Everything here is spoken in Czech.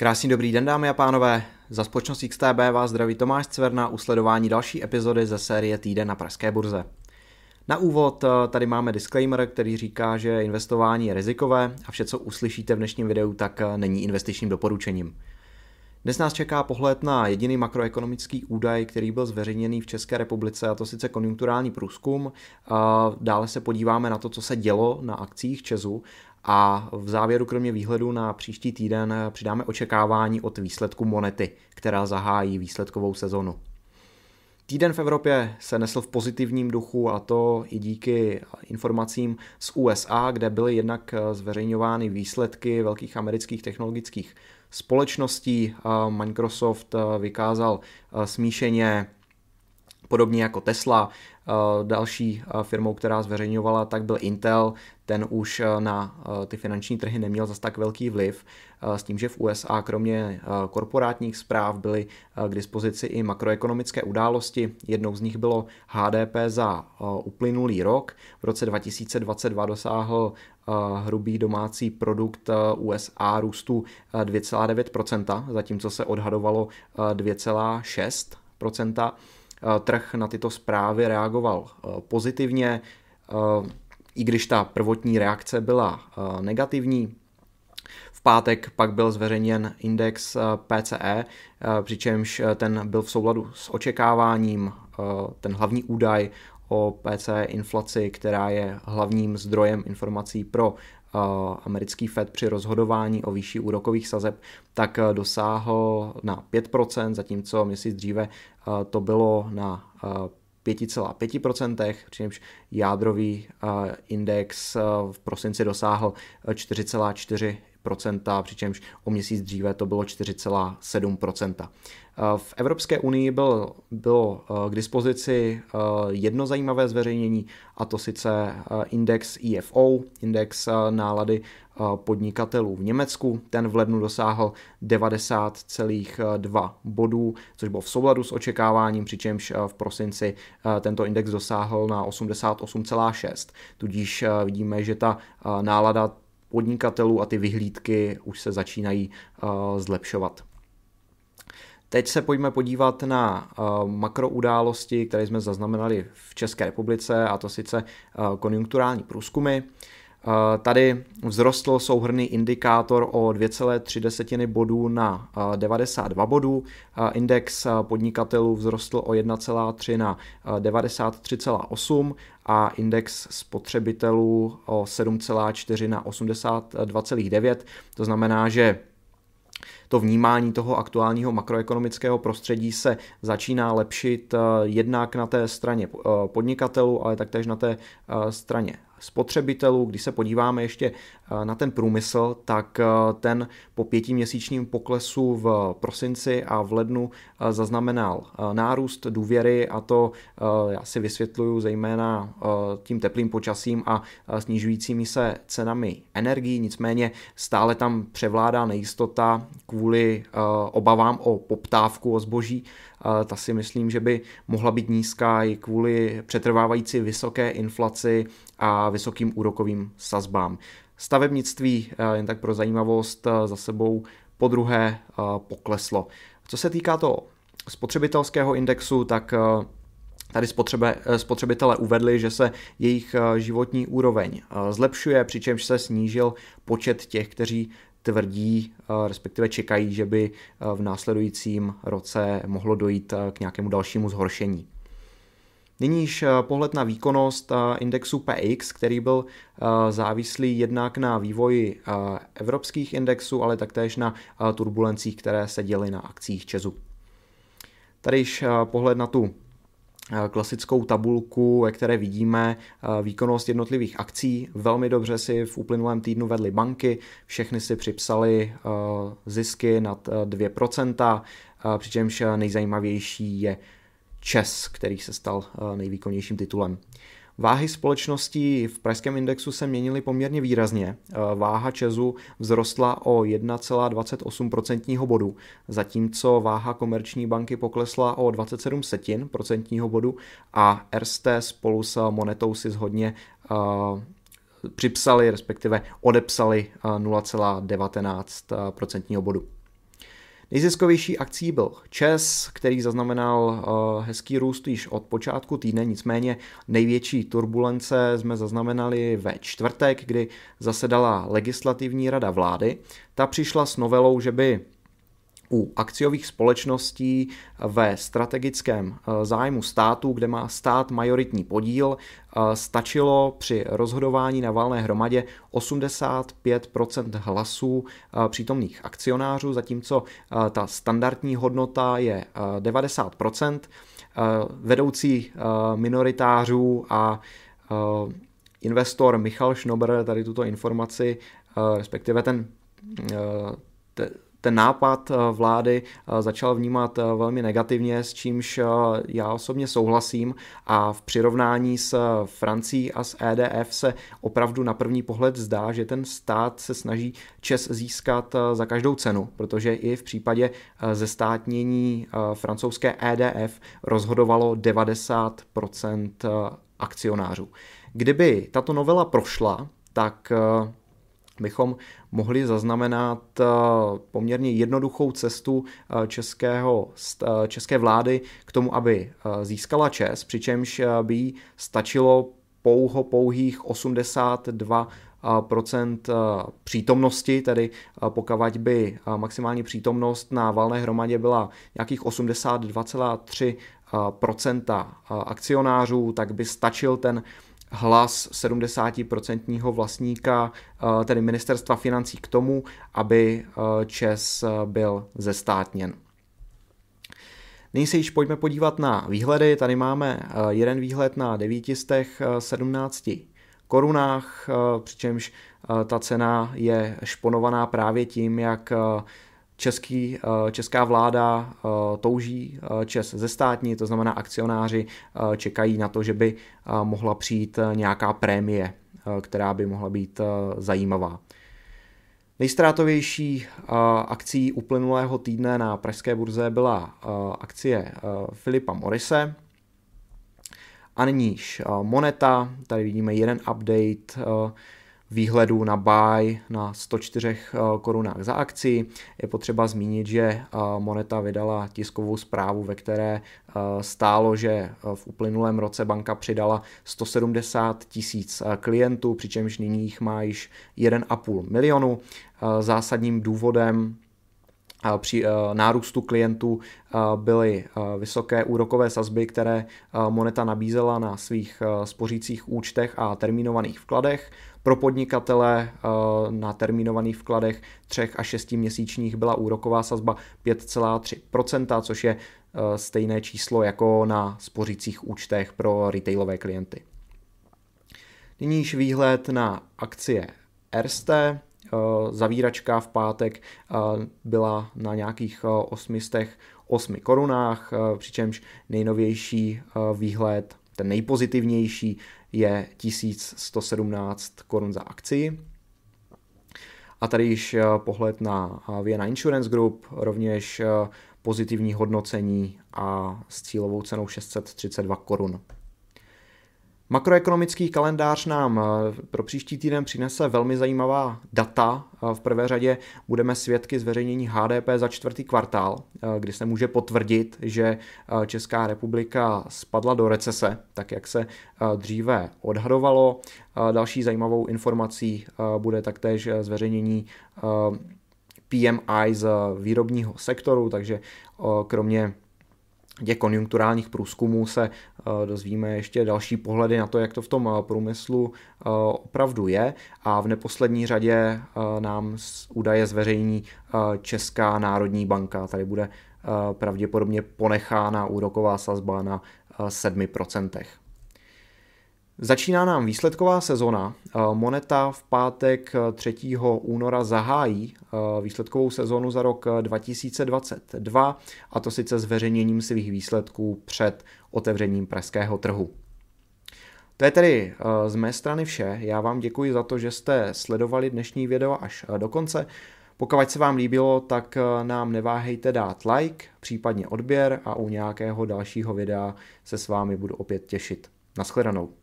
Krásný dobrý den dámy a pánové, za společnost XTB vás zdraví Tomáš Cverna u sledování další epizody ze série Týden na Pražské burze. Na úvod eh, tady máme disclaimer, který říká, že investování je rizikové a vše, co uslyšíte v dnešním videu, tak eh, není investičním doporučením. Dnes nás čeká pohled na jediný makroekonomický údaj, který byl zveřejněný v České republice, a to sice konjunkturální průzkum. Dále se podíváme na to, co se dělo na akcích Česu a v závěru, kromě výhledu na příští týden, přidáme očekávání od výsledku monety, která zahájí výsledkovou sezonu. Týden v Evropě se nesl v pozitivním duchu a to i díky informacím z USA, kde byly jednak zveřejňovány výsledky velkých amerických technologických společností. Microsoft vykázal smíšeně podobně jako Tesla. Další firmou, která zveřejňovala, tak byl Intel. Ten už na ty finanční trhy neměl zas tak velký vliv, s tím, že v USA kromě korporátních zpráv byly k dispozici i makroekonomické události. Jednou z nich bylo HDP za uplynulý rok. V roce 2022 dosáhl hrubý domácí produkt USA růstu 2,9%, zatímco se odhadovalo 2,6%. Trh na tyto zprávy reagoval pozitivně, i když ta prvotní reakce byla negativní. V pátek pak byl zveřejněn index PCE, přičemž ten byl v souladu s očekáváním. Ten hlavní údaj o PCE inflaci, která je hlavním zdrojem informací pro americký Fed při rozhodování o výši úrokových sazeb, tak dosáhl na 5%, zatímco měsíc dříve to bylo na 5,5%, přičemž jádrový index v prosinci dosáhl 4,4%, přičemž o měsíc dříve to bylo 4,7%. V Evropské unii byl, bylo k dispozici jedno zajímavé zveřejnění, a to sice index IFO, index nálady podnikatelů v Německu. Ten v lednu dosáhl 90,2 bodů, což bylo v souladu s očekáváním, přičemž v prosinci tento index dosáhl na 88,6. Tudíž vidíme, že ta nálada podnikatelů a ty vyhlídky už se začínají zlepšovat. Teď se pojďme podívat na makroudálosti, které jsme zaznamenali v České republice, a to sice konjunkturální průzkumy. Tady vzrostl souhrný indikátor o 2,3 bodů na 92 bodů. Index podnikatelů vzrostl o 1,3 na 93,8 a index spotřebitelů o 7,4 na 82,9. To znamená, že to vnímání toho aktuálního makroekonomického prostředí se začíná lepšit jednak na té straně podnikatelů, ale taktéž na té straně spotřebitelů. Když se podíváme ještě eh, na ten průmysl, tak eh, ten po pětiměsíčním poklesu v prosinci a v lednu eh, zaznamenal nárůst důvěry a to já si vysvětluju zejména tím teplým počasím a snižujícími se cenami energií, nicméně stále tam převládá nejistota kvůli obavám o poptávku o zboží. Ta si myslím, že by mohla být nízká i kvůli přetrvávající vysoké inflaci a vysokým úrokovým sazbám. Stavebnictví, eh, jen tak pro zajímavost, eh, za sebou po druhé eh, pokleslo. Co se týká toho spotřebitelského indexu, tak Tady spotřebe, spotřebitelé uvedli, že se jejich životní úroveň zlepšuje, přičemž se snížil počet těch, kteří tvrdí, respektive čekají, že by v následujícím roce mohlo dojít k nějakému dalšímu zhoršení. Nyní již eh, pohled na výkonnost eh, indexu PX, který byl eh, závislý jednak na vývoji evropských indexů, ale taktéž na turbulencích, které se děly na akcích Česu. Tady již pohled na tu klasickou tabulku, ve které vidíme výkonnost jednotlivých akcí. Velmi dobře si v uplynulém týdnu vedly banky, všechny si připsali zisky nad 2%, přičemž nejzajímavější je ČES, který se stal eh, nejvýkonnějším titulem. Váhy společností v pražském indexu se měnily poměrně výrazně. Eh, váha Česu vzrostla o 1,28% bodu, zatímco váha komerční banky poklesla o 27 setin procentního bodu a RST spolu s monetou si zhodně uh, připsali, respektive odepsali 0,19% bodu. Nejziskovější akcí byl ČES, který zaznamenal hezký růst již od počátku týdne, nicméně největší turbulence jsme zaznamenali ve čtvrtek, kdy zasedala legislativní rada vlády. Ta přišla s novelou, že by u akciových společností ve strategickém eh, zájmu státu, kde má stát majoritní podíl, eh, stačilo při rozhodování na valné hromadě 85% hlasů eh, přítomných akcionářů, zatímco ta standardní hodnota je 90% Vedoucí minoritářů a investor Michal Schnober tady tuto informaci, respektive ten ten nápad eh, vlády eh, začal vnímat eh, velmi negativně, s čímž já osobně souhlasím a v přirovnání s Francií a s EDF se opravdu na první pohled zdá, že ten stát se snaží čes získat za každou cenu, protože i v případě zestátnění francouzské EDF rozhodovalo 90% akcionářů. Kdyby tato novela prošla, tak bychom mohli zaznamenat eh, poměrně jednoduchou cestu eh, českého, eh, české vlády k tomu, aby získala čes, přičemž by jí stačilo pouho pouhých 82 procent přítomnosti, tedy pokud by maximální přítomnost na valné hromadě byla nějakých 82,3 procenta akcionářů, tak by stačil ten hlas 70% vlastníka, eh, tedy ministerstva financí k tomu, aby eh, ČES eh, byl zestátněn. Nyní se již pojďme podívat na výhledy. Tady máme jeden výhled na 917 korunách, přičemž ta cena je šponovaná právě tím, jak Český, eh, česká vláda eh, touží eh, Čes ze státní, to znamená akcionáři čekají na to, že by mohla přijít nějaká prémie, která by mohla být zajímavá. Nejstrátovější akcí uplynulého týdne na pražské burze byla akcie Filipa Morise. A nyníž Moneta, tady vidíme jeden update, výhledu na buy na 104 eh, korunách za akci. Je potřeba zmínit, že eh, Moneta vydala tiskovou zprávu, ve které eh, stálo, že v uplynulém roce banka přidala 170 tisíc klientů, přičemž nyní jich má již 1,5 milionu. Zásadním důvodem při nárůstu klientů byly vysoké úrokové sazby, které Moneta nabízela na svých spořících účtech a termínovaných vkladech. Pro podnikatele eh, na termínovaných vkladech 3 a 6 měsíčních byla úroková sazba 5,3%, což je eh, stejné číslo jako na spořících účtech pro retailové klienty. Nyní již výhled na akcie Erste. Eh, zavíračka v pátek byla na nějakých 808 korunách, přičemž nejnovější výhled, ten nejpozitivnější, je 1117 korun za akci. A tady již eh, pohled na eh, Vienna Insurance Group, rovněž eh, pozitivní hodnocení a s cílovou cenou 632 korun. Makroekonomický kalendář nám eh, pro příští týden přinese velmi zajímavá data. Eh, v prvé řadě budeme svědky zveřejnění HDP za čtvrtý kvartál, eh, kdy se může potvrdit, že Česká republika spadla do recese, tak jak se dříve odhadovalo. Další zajímavou informací bude taktéž zveřejnění PMI z výrobního sektoru, takže kromě těch konjunkturálních průzkumů se eh, dozvíme ještě další pohledy na to, jak to v tom eh, průmyslu eh, opravdu je a v neposlední řadě nám údaje zveřejní Česká národní banka. Tady bude pravděpodobně ponechána úroková sazba na 7%. Začíná nám výsledková sezona. Eh, Moneta v pátek 3. Eh, února zahájí eh, výsledkovou sezonu za rok 2022 a to sice zveřejněním svých výsledků před otevřením pražského trhu. To je tedy z mé strany vše. Já vám děkuji za to, že jste sledovali dnešní video až do konce. Pokud se vám líbilo, tak nám neváhejte dát like, případně odběr a u nějakého dalšího videa se s vámi budu opět těšit. Naschledanou.